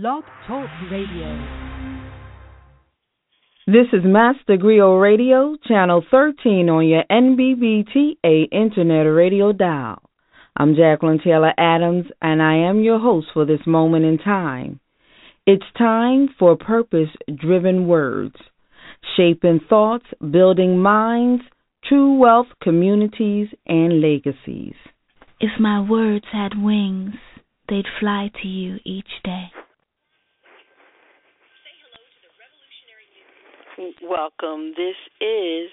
Blog Talk Radio. This is Master Griot Radio, channel 13 on your NBBTA Internet Radio dial. I'm Jacqueline Taylor Adams, and I am your host for this moment in time. It's time for purpose driven words, shaping thoughts, building minds, true wealth, communities, and legacies. If my words had wings, they'd fly to you each day. Welcome. This is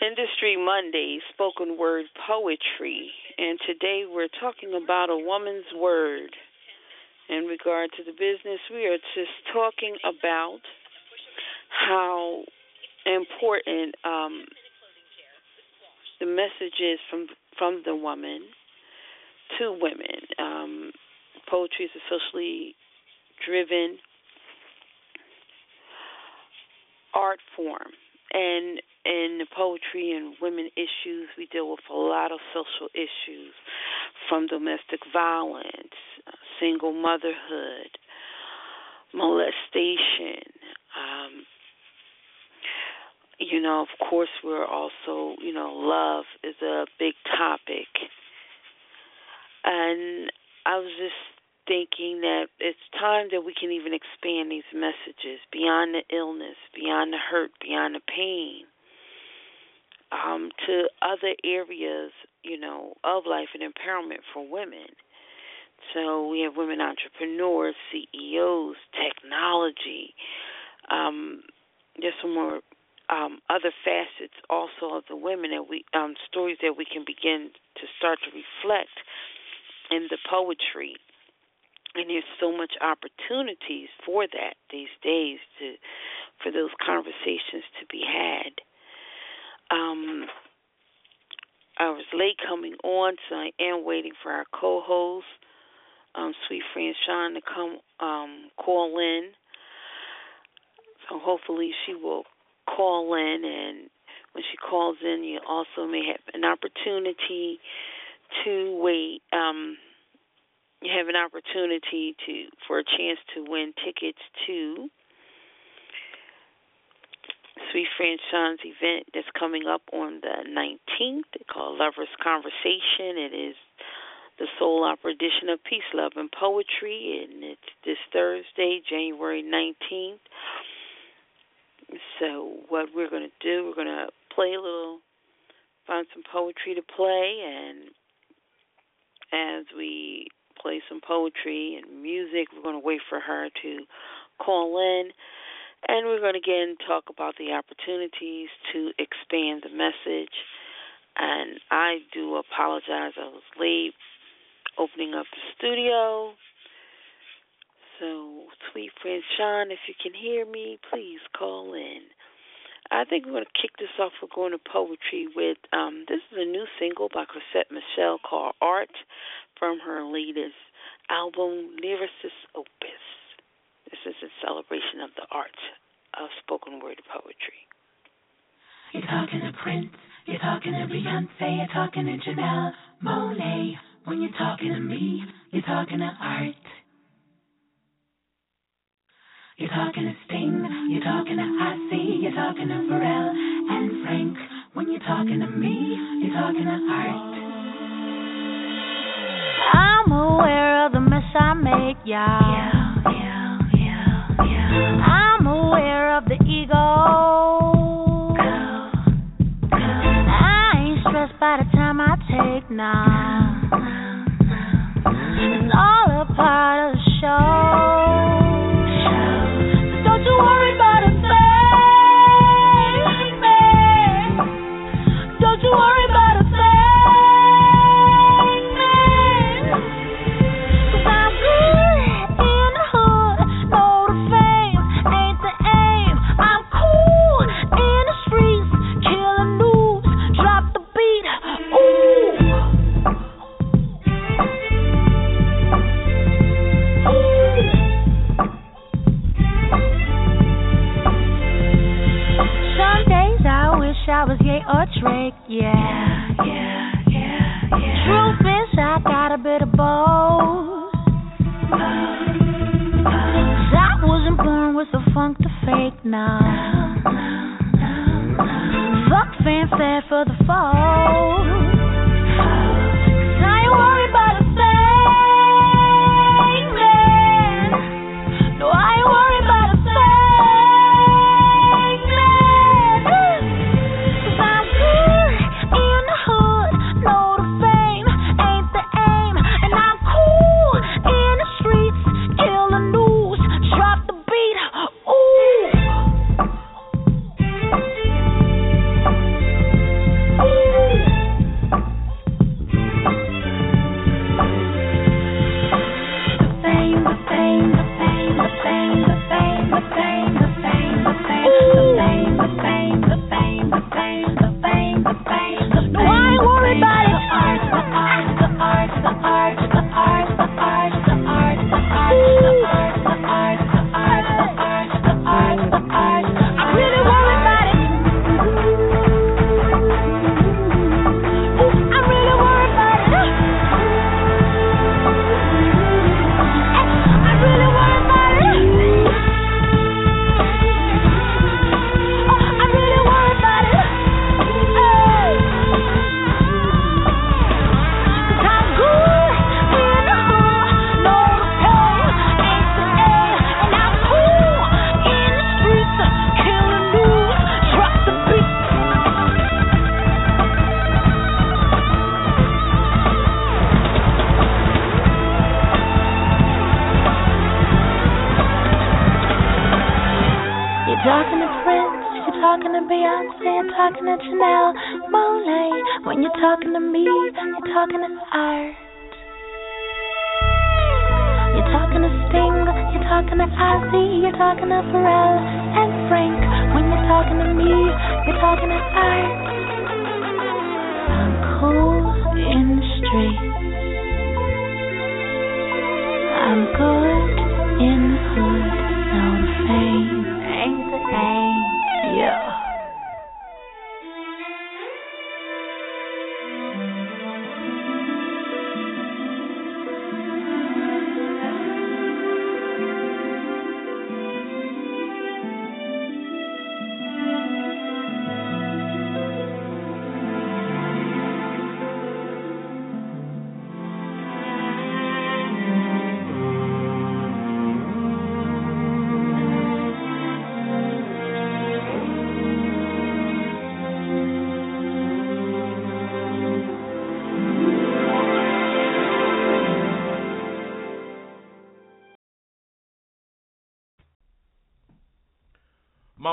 Industry Monday, spoken word poetry, and today we're talking about a woman's word. In regard to the business, we are just talking about how important um, the message is from from the woman to women. Um, poetry is a socially driven art form. And in poetry and women issues, we deal with a lot of social issues from domestic violence, single motherhood, molestation. Um, you know, of course, we're also, you know, love is a big topic. And I was just thinking that it's time that we can even expand these messages beyond the illness, beyond the hurt, beyond the pain, um, to other areas, you know, of life and empowerment for women. So we have women entrepreneurs, CEOs, technology. Um, there's some more um, other facets also of the women that we um, stories that we can begin to start to reflect in the poetry and there's so much opportunities for that these days to for those conversations to be had. Um, I was late coming on, so I am waiting for our co-host, um, sweet friend Sean, to come um, call in. So hopefully she will call in, and when she calls in, you also may have an opportunity to wait. Um, you have an opportunity to for a chance to win tickets to Suite Franchon's event that's coming up on the 19th called Lovers Conversation. It is the soul opera edition of Peace, Love, and Poetry, and it's this Thursday, January 19th. So, what we're going to do, we're going to play a little, find some poetry to play, and as we play some poetry and music. We're going to wait for her to call in. And we're going to again talk about the opportunities to expand the message. And I do apologize, I was late opening up the studio. So, sweet friend Sean, if you can hear me, please call in. I think we're going to kick this off. We're going to poetry with um, this is a new single by Chrisette Michele called Art from her latest album, Lyricist Opus. This is a celebration of the art of spoken word poetry. You're talking to Prince, you're talking to Beyonce, you're talking to Janelle Monáe. When you're talking to me, you're talking to art. You're talking to Sting, you're talking to Ozzy, you're talking to Pharrell and Frank. When you're talking to me, you're talking to art. I'm aware of the mess I make, y'all. Yeah, yeah, yeah, yeah. I'm aware of the ego. Go, go. I ain't stressed by the time I take now. It's all a part of the show. talking to Pharrell and Frank. When you're talking to me, you're talking to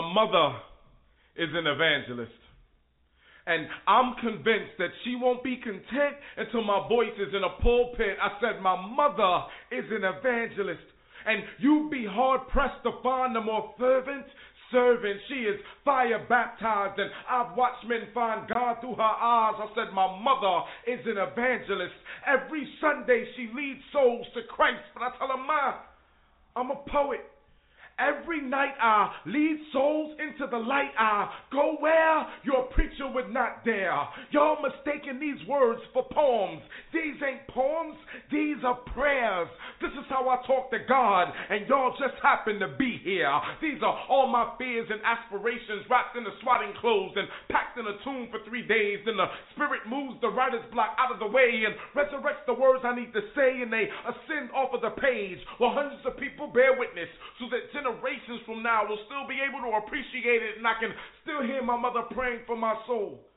My mother is an evangelist. And I'm convinced that she won't be content until my voice is in a pulpit. I said, My mother is an evangelist. And you'd be hard pressed to find a more fervent servant. She is fire baptized, and I've watched men find God through her eyes. I said, My mother is an evangelist. Every Sunday she leads souls to Christ. But I tell her, Ma, I'm a poet. Every night I lead souls into the light. I go where your preacher would not dare. Y'all mistaking these words for poems. These ain't poems, these are prayers. This is how I talk to God, and y'all just happen to be here. These are all my fears and aspirations wrapped in the swatting clothes and packed in a tomb for three days. Then the Spirit moves the writer's block out of the way and resurrects the words I need to say, and they ascend off of the page while hundreds of people bear witness so that generations generations from now will still be able to appreciate it, and I can still hear my mother praying for my soul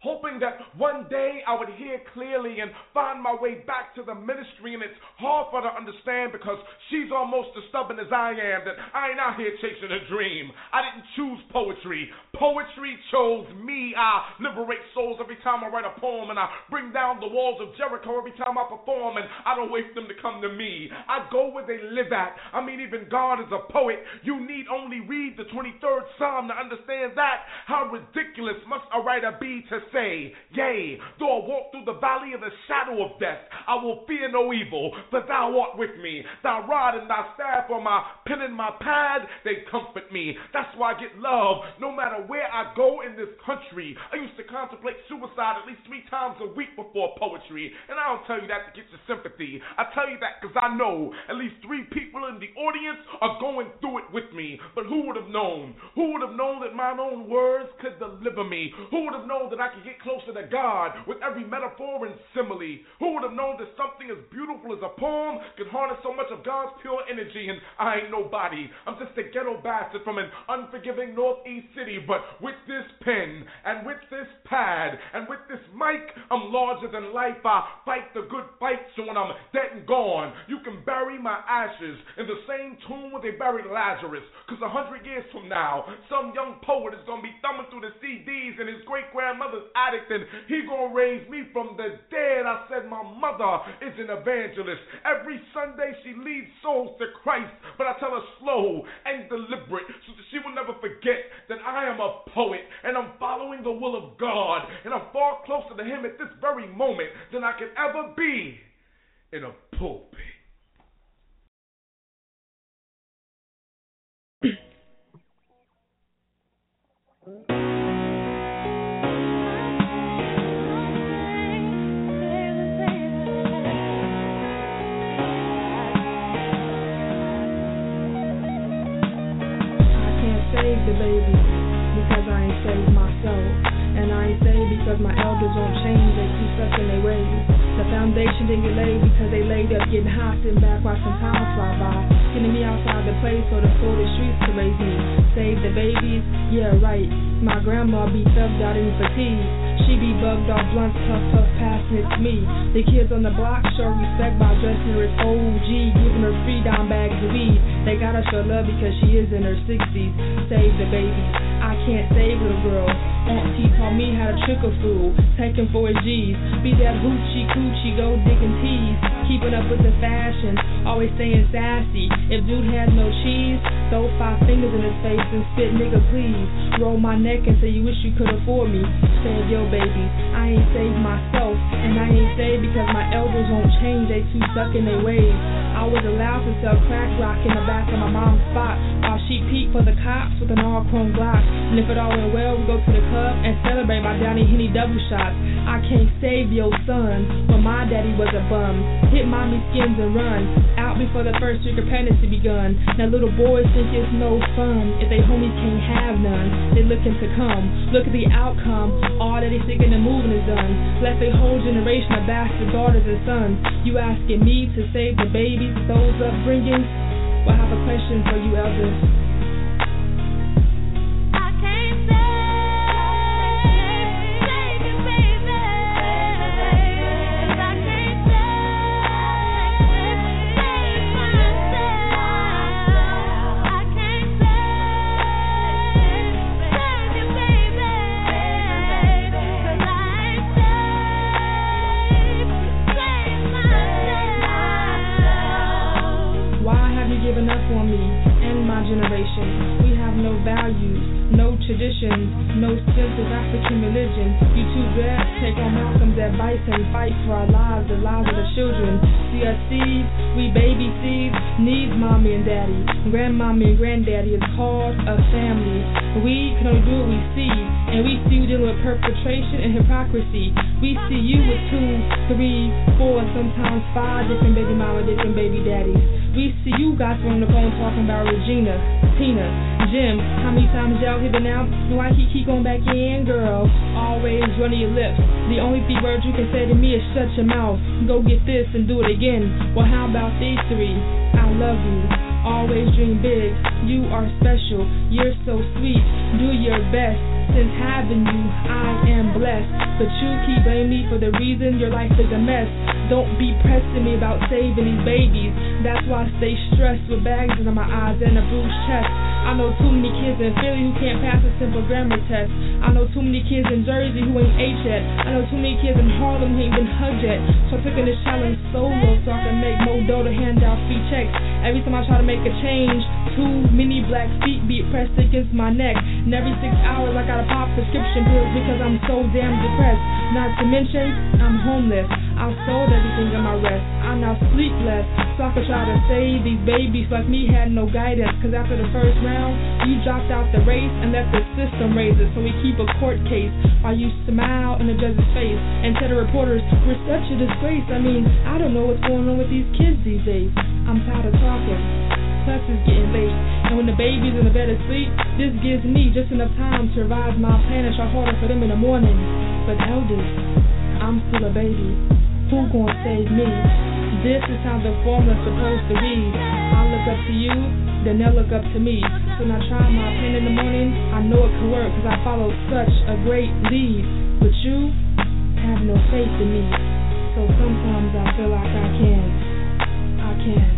hoping that one day I would hear clearly and find my way back to the ministry. And it's hard for her to understand because she's almost as stubborn as I am that I ain't out here chasing a dream. I didn't choose poetry. Poetry chose me. I liberate souls every time I write a poem, and I bring down the walls of Jericho every time I perform, and I don't wait for them to come to me. I go where they live at. I mean, even God is a poet. You need only read the 23rd Psalm to understand that. How ridiculous must a writer be to say, Yea, though I walk through the valley of the shadow of death, I will fear no evil, for thou art with me. Thy rod and thy staff are my pen and my pad, they comfort me. That's why I get love no matter where I go in this country. I used to contemplate suicide at least three times a week before poetry, and I don't tell you that to get your sympathy. I tell you that because I know at least three people in the audience are going through it with me. But who would have known? Who would have known that my own words could deliver me? Who would have known that I could get closer to God with every metaphor and simile? Who would have known that something as beautiful as a poem could harness so much of God's pure energy? And I ain't nobody. I'm just a ghetto bastard from an unforgiving northeast city. But with this pen and with this pad and with this mic, I'm larger than life. I fight the good fight so when I'm dead and gone, you can bury my ashes in the same tomb where they buried Lazarus. Cause a hundred years from now, some young poet is gonna be thumbing through the CDs in his great grandmother's attic and he gonna raise me from the dead. I said my mother is an evangelist. Every Sunday she leads souls to Christ, but I tell her slow and deliberate so that she will never forget that I am a poet and I'm following the will of God and I'm far closer to him at this very moment than I can ever be in a pulpit. the baby because I ain't saved myself. And I ain't saved because my elders won't change, they too stuck in their ways. The foundation didn't get laid because they laid up getting hot, sitting back watching time fly by. Getting me outside the place so the floor the streets to raise me. Save the babies? Yeah, right. My grandma be thugged out in fatigue. She be bugged off blunts, puff, puff, passing it to me. The kids on the block show respect by dressing her as OG, giving her free dime bags of weed. They gotta show love because she is in her 60s. Save the babies. I can't save little girl. Auntie taught me how to trick a fool, taking for his G's. Be that hoochie coochie, go digging teas. Keeping up with the fashion, always staying sassy. If dude had no cheese, throw five fingers in his face and spit nigga please. Roll my neck and say you wish you could afford me. Save your baby. I ain't saved myself, and I ain't saved because my elders won't change, they too stuck in their ways. I was allowed to sell crack rock in the back of my mom's spot while she peeked for the cops with an all chrome Glock. And if it all went well, we go to the club and celebrate by Downey Henny double shots. I can't save your son but my daddy was a bum. Hit mommy skins and run out before the first week of pregnancy begun. Now little boys think it's no fun if they homies can't have none. They looking to come. Look at the outcome. All that they thinking and moving is done. Left a whole generation of bastard daughters and sons. You asking me to save the babies, those upbringings? Well, I have a question for you, elders. We baby needs mommy and daddy. Grandmommy and granddaddy is called a family. We can only do what we see, and we see you dealing with perpetration and hypocrisy. We see you with two, three, four, sometimes five different baby mama, different baby daddies. We see you guys on the phone talking about Regina, Tina, Jim. How many times y'all here been out? Why he keep going back in, girl? Always running your lips. The only three words you can say to me is shut your mouth. Go get this and do it again. Well, how about these three? I love you. Always dream big. You are special. You're so sweet. Do your best. Since having you, I am blessed. But you keep blaming me for the reason your life is a mess. Don't be pressing me about saving these babies. That's why I stay stressed with bags under my eyes and a bruised chest. I know too many kids in Philly who can't pass a simple grammar test. I know too many kids in Jersey who ain't ate yet. I know too many kids in Harlem who ain't been hugged yet. So I'm in this challenge solo so I can make more dough to hand out free checks. Every time I try to make a change, too many black feet be pressed against my neck. And every six hours I gotta pop prescription pills because I'm so damn depressed. Not to mention, I'm homeless. I sold everything in my rest. I'm now sleep less so I could try to save these babies like me had no guidance. Cause after the first round, you dropped out the race and let the system raise it. So we keep a court case while you smile in the judge's face and tell the reporters, we're such a disgrace. I mean, I don't know what's going on with these kids these days. I'm tired of talking. Class is getting late, and when the baby's in the bed asleep, this gives me just enough time to revise my plan and try harder for them in the morning. But elders, I'm still a baby. Who gonna save me? This is how the formula's supposed to be. I look up to you, then they'll look up to me. When I try my pen in the morning, I know it can work because I follow such a great lead. But you have no faith in me. So sometimes I feel like I can't. I can't.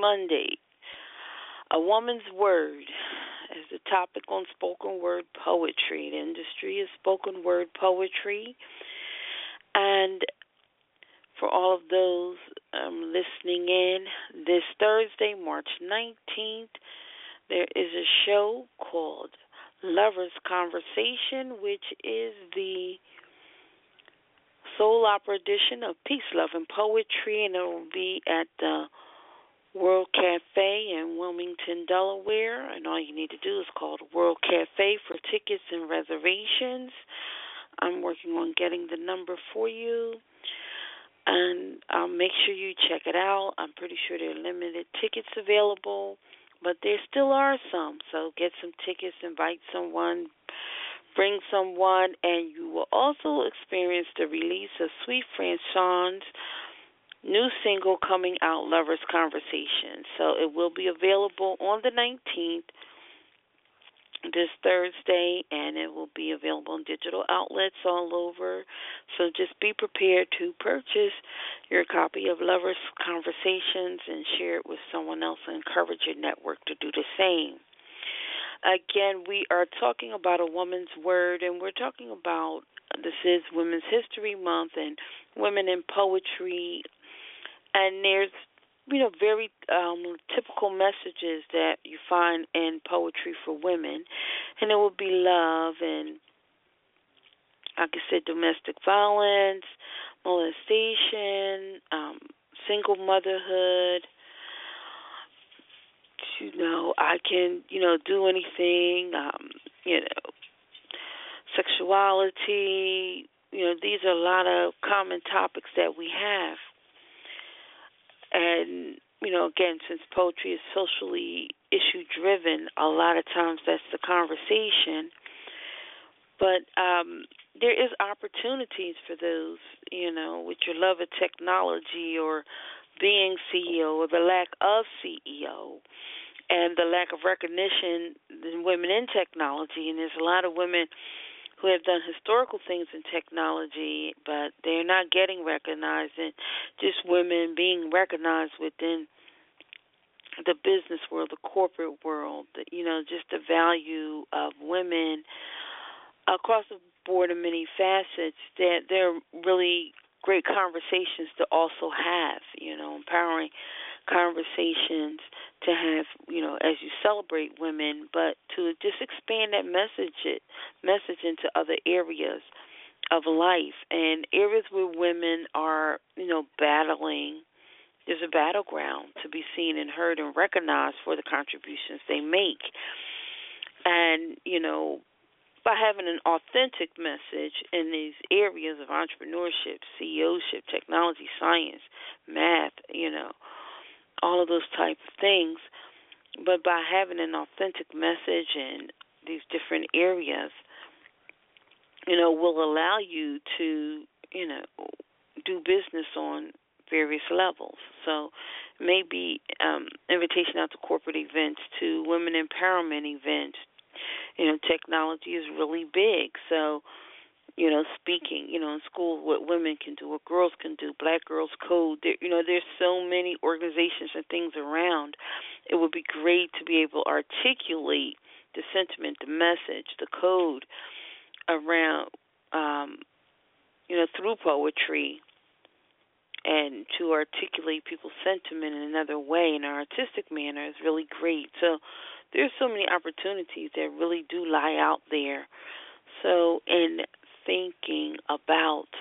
Monday. A woman's word is the topic on spoken word poetry. The industry is spoken word poetry. And for all of those um, listening in, this Thursday, March 19th, there is a show called Lovers Conversation, which is the soul opera edition of Peace, Love, and Poetry, and it will be at the World Cafe in Wilmington, Delaware. And all you need to do is call the World Cafe for tickets and reservations. I'm working on getting the number for you. And um, make sure you check it out. I'm pretty sure there are limited tickets available, but there still are some. So get some tickets, invite someone, bring someone, and you will also experience the release of Suite Franchon's new single coming out, Lovers Conversation. So it will be available on the 19th, this Thursday, and it will be available in digital outlets all over. So just be prepared to purchase your copy of Lovers Conversations and share it with someone else and encourage your network to do the same. Again, we are talking about a woman's word, and we're talking about this is Women's History Month and women in poetry. And there's, you know, very um, typical messages that you find in poetry for women, and it will be love and, like I said, domestic violence, molestation, um, single motherhood. You know, I can, you know, do anything, um, you know, sexuality, you know, these are a lot of common topics that we have. And, you know, again, since poetry is socially issue driven, a lot of times that's the conversation. But um there is opportunities for those, you know, with your love of technology or being CEO or the lack of CEO and the lack of recognition in women in technology. And there's a lot of women who have done historical things in technology, but they're not getting recognized, and just women being recognized within the business world, the corporate world, you know, just the value of women across the board in many facets. That they're really great conversations to also have, you know, empowering conversations to have, you know, as you celebrate women, but to just expand that message it, message into other areas of life and areas where women are, you know, battling there's a battleground to be seen and heard and recognized for the contributions they make. And, you know, by having an authentic message in these areas of entrepreneurship, CEOship, technology, science, math, you know, all of those type of things, but by having an authentic message in these different areas, you know, will allow you to, you know, do business on various levels. So maybe um, invitation out to corporate events, to women empowerment events. You know, technology is really big. So, you know, speaking, you know, in school, what women can do, what girls can do, Black Girls Code. There, you know, there's so many organizations and things around. It would be great to be able to articulate the sentiment, the message, the code around, um, you know, through poetry and to articulate people's sentiment in another way in an artistic manner is really great. So there's so many opportunities that really do lie out there. So in thinking about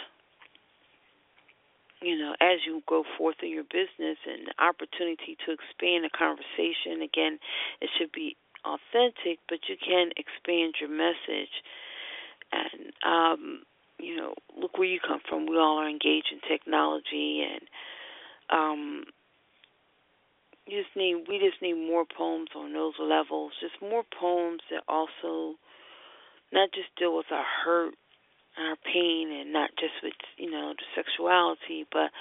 you know, as you go forth in your business and the opportunity to expand the conversation, again, it should be authentic, but you can expand your message. And um you know, look where you come from. We all are engaged in technology, and um, you just need we just need more poems on those levels. Just more poems that also not just deal with our hurt, our pain, and not just with you know the sexuality, but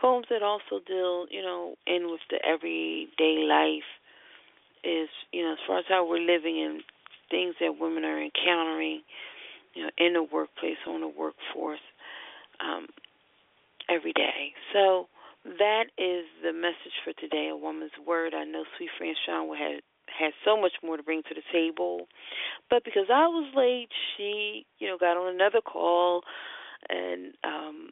poems that also deal you know in with the everyday life. Is you know as far as how we're living and things that women are encountering you know, in the workplace, on the workforce, um, every day. So that is the message for today, a woman's word. I know Suite Franchon will has so much more to bring to the table, but because I was late, she, you know, got on another call, and um,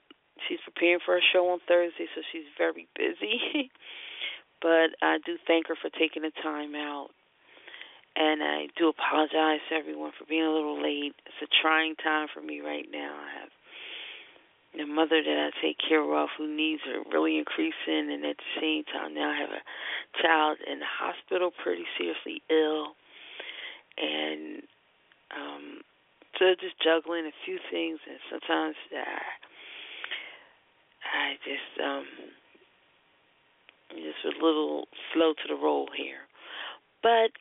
she's preparing for a show on Thursday, so she's very busy. but I do thank her for taking the time out and I do apologize to everyone for being a little late. It's a trying time for me right now. I have a mother that I take care of who needs are really increasing, and at the same time, now I have a child in the hospital, pretty seriously ill, and um, so just juggling a few things, and sometimes uh, I just um, just a little slow to the roll here, but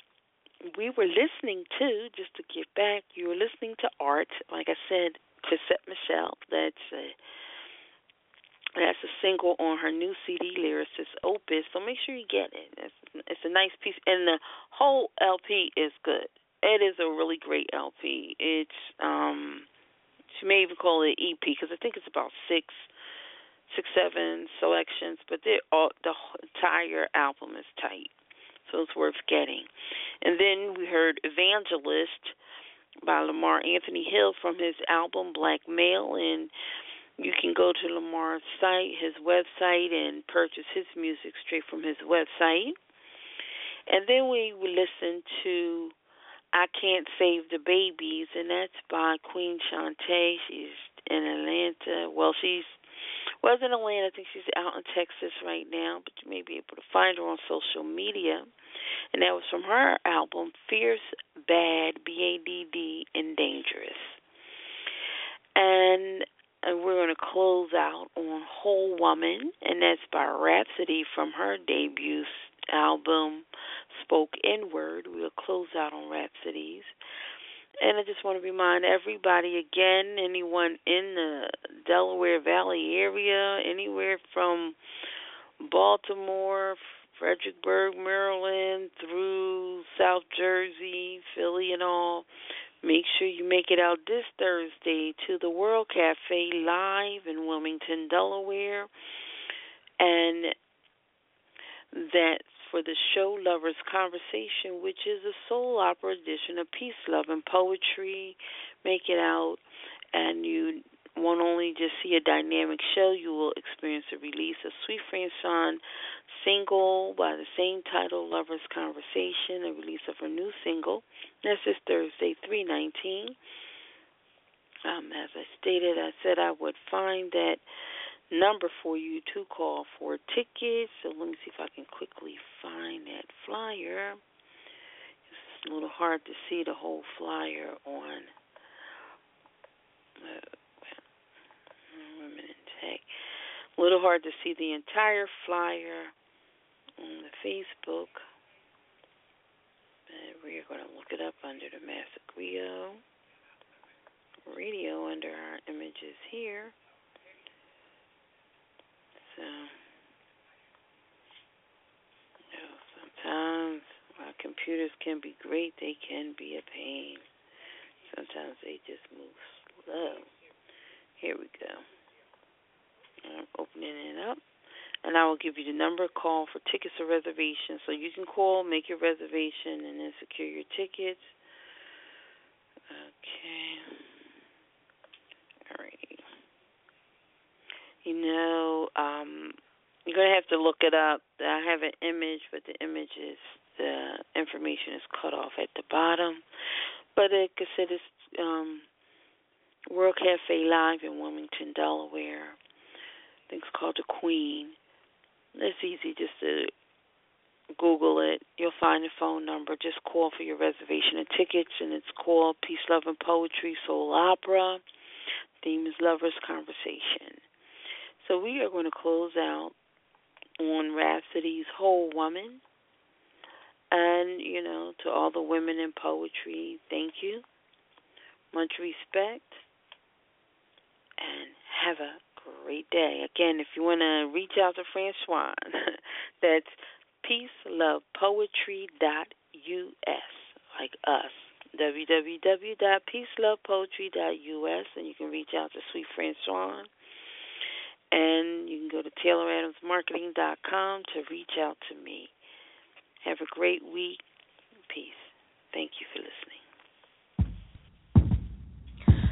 we were listening to, just to get back, you were listening to art. Like I said, Chrisette Michele. That's a that's a single on her new CD, Lyricist Opus. So make sure you get it. It's, it's a nice piece, and the whole LP is good. It is a really great LP. It's um, she may even call it EP because I think it's about six, six, seven selections, but they all the entire album is tight so it's worth getting. And then we heard Evangelist by Lamar Anthony Hill from his album Black Male and you can go to Lamar's site, his website, and purchase his music straight from his website. And then we listen to I Can't Save the Babies, and that's by Queen Shantae. She's in Atlanta. Well, she's was in Atlanta. I think she's out in Texas right now, but you may be able to find her on social media. And that was from her album Fierce, Bad, B A D D, and Dangerous. And and we're going to close out on Whole Woman, and that's by Rhapsody from her debut album Spoke Inward. We'll close out on Rhapsodies. And I just want to remind everybody again, anyone in the Delaware Valley area, anywhere from Baltimore, Fredericksburg, Maryland, through South Jersey, Philly, and all, make sure you make it out this Thursday to the World Cafe live in Wilmington, Delaware. And that's for the show Lovers Conversation, which is a soul opera edition of peace, love, and poetry. Make it out, and you won't only just see a dynamic show, you will experience the release of Suite Franchon single by the same title, Lover's Conversation, a release of her new single. That's this Thursday, 319. Um, as I stated, I said I would find that number for you to call for tickets. So let me see if I can quickly find that flyer. It's a little hard to see the whole flyer on. Uh. A little hard to see the entire flyer on the Facebook. But we're going to look it up under the Master Griot radio under our images here. So, you know, sometimes while computers can be great, they can be a pain. Sometimes they just move slow. Here we go. I'm opening it up. And I will give you the number, call for tickets or reservations. So you can call, make your reservation, and then secure your tickets. Okay. All right. You know, um, you're to have to look it up. I have an image, but the image is, the information is cut off at the bottom. But I said, it's um, World Cafe Live in Wilmington, Delaware think it's called The Queen. It's easy just to Google it. You'll find the phone number. Just call for your reservation and tickets, and it's called Peace, Love, and Poetry Soul Opera. Theme is Lovers Conversation. So we are going to close out on Rhapsody's Whole Woman. And, you know, to all the women in poetry, thank you. Much respect. And have a great day. Again, if you want to reach out to Franchon, that's peacelovepoetry.us, like us. www.peacelovepoetry.us, and you can reach out to Suite Franchon. And you can go to tayloradamsmarketing.com to reach out to me. Have a great week. Peace. Thank you for listening.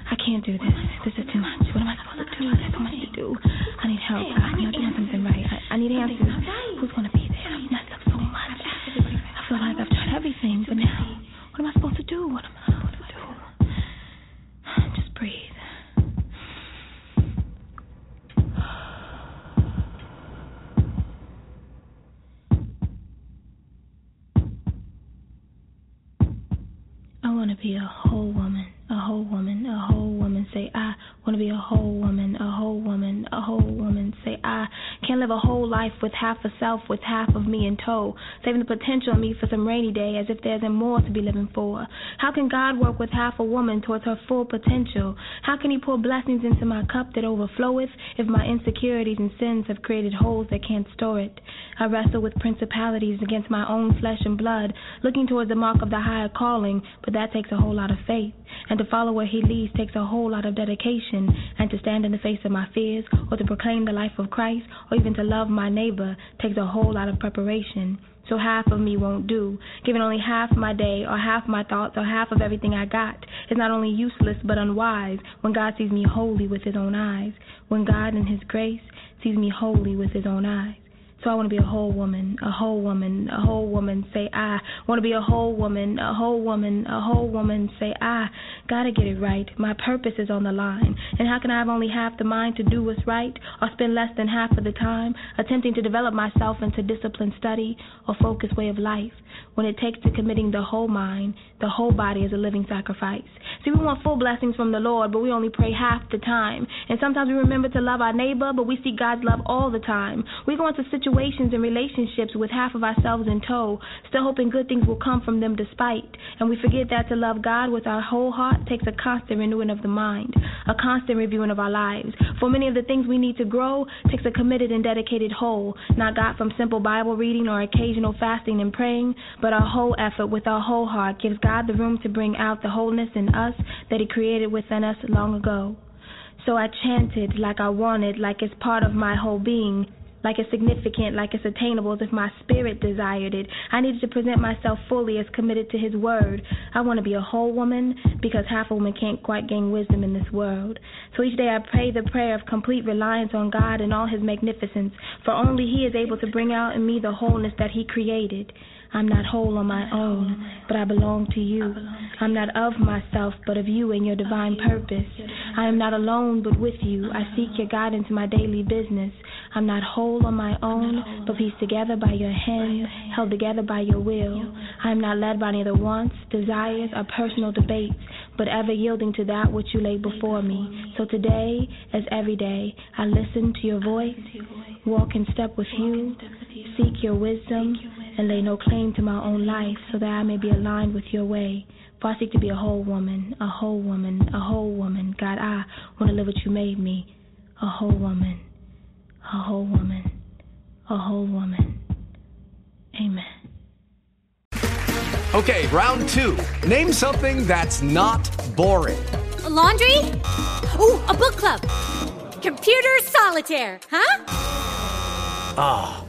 I can't do this. This is too much. What am I supposed to do? There's so much to do. I need help. I'm not doing something right. I, I need answers. Who's going to be there? I've messed up so much. I feel like I've tried everything, but now, what am I supposed to do? What am I supposed to do? Just breathe. I want to be a whole woman a whole woman, a whole woman. Say, I want to be a whole woman, a whole woman, a whole woman. Say, I can't live a whole life with half a self, with half of me in tow, saving the potential in me for some rainy day as if there isn't more to be living for. How can God work with half a woman towards her full potential? How can He pour blessings into my cup that overfloweth if my insecurities and sins have created holes that can't store it? I wrestle with principalities against my own flesh and blood, looking towards the mark of the higher calling, but that takes a whole lot of faith. And to follow where He leads takes a whole lot of dedication. And to stand in the face of my fears, or to proclaim the life of Christ, or even to love my neighbor, takes a whole lot of preparation. So half of me won't do. Giving only half my day, or half my thoughts, or half of everything I got is not only useless but unwise when God sees me holy with His own eyes. When God in His grace sees me holy with His own eyes. So I want to be a whole woman, a whole woman, a whole woman. Say I want to be a whole woman, a whole woman, a whole woman. Say I gotta get it right. My purpose is on the line. And how can I have only half the mind to do what's right, or spend less than half of the time attempting to develop myself into disciplined study or focused way of life? When it takes to committing the whole mind, the whole body is a living sacrifice. See, we want full blessings from the Lord, but we only pray half the time. And sometimes we remember to love our neighbor, but we see God's love all the time. We go into situations and relationships with half of ourselves in tow, still hoping good things will come from them despite. And we forget that to love God with our whole heart takes a constant renewing of the mind, a constant reviewing of our lives. For many of the things we need to grow takes a committed and dedicated whole, not got from simple Bible reading or occasional fasting and praying, but our whole effort with our whole heart gives God the room to bring out the wholeness in us that He created within us long ago. So I chanted like I wanted, like it's part of my whole being like it's significant, like it's attainable, as if my spirit desired it. I needed to present myself fully as committed to His word. I want to be a whole woman because half a woman can't quite gain wisdom in this world. So each day I pray the prayer of complete reliance on God and all His magnificence, for only He is able to bring out in me the wholeness that He created. I'm not whole on my own, but I belong to you. I'm not of myself, but of you and your divine purpose. I am not alone, but with you. I seek your guidance in my daily business. I'm not whole on my own, but pieced together by your hand, held together by your will. I am not led by neither wants, desires, or personal debates, but ever yielding to that which you lay before me. So today, as every day, I listen to your voice, walk in step with you, seek your wisdom, and lay no claim to my own life, so that I may be aligned with your way. For I seek to be a whole woman, a whole woman, a whole woman. God, I want to live what you made me, a whole woman a whole woman, a whole woman. Amen. Okay, round two. Name something that's not boring. A laundry? Ooh, a book club. Computer solitaire, huh? Ah, oh,